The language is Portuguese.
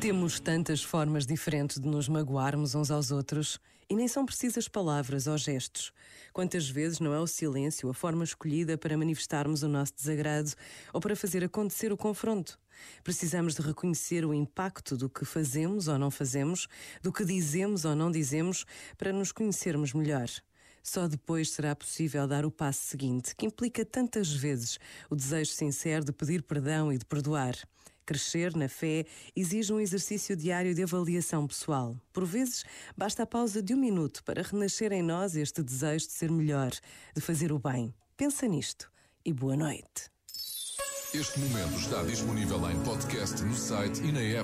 Temos tantas formas diferentes de nos magoarmos uns aos outros e nem são precisas palavras ou gestos. Quantas vezes não é o silêncio a forma escolhida para manifestarmos o nosso desagrado ou para fazer acontecer o confronto? Precisamos de reconhecer o impacto do que fazemos ou não fazemos, do que dizemos ou não dizemos, para nos conhecermos melhor. Só depois será possível dar o passo seguinte, que implica tantas vezes o desejo sincero de pedir perdão e de perdoar. Crescer na fé exige um exercício diário de avaliação pessoal. Por vezes, basta a pausa de um minuto para renascer em nós este desejo de ser melhor, de fazer o bem. Pensa nisto e boa noite. Este momento está disponível em podcast no site e na app.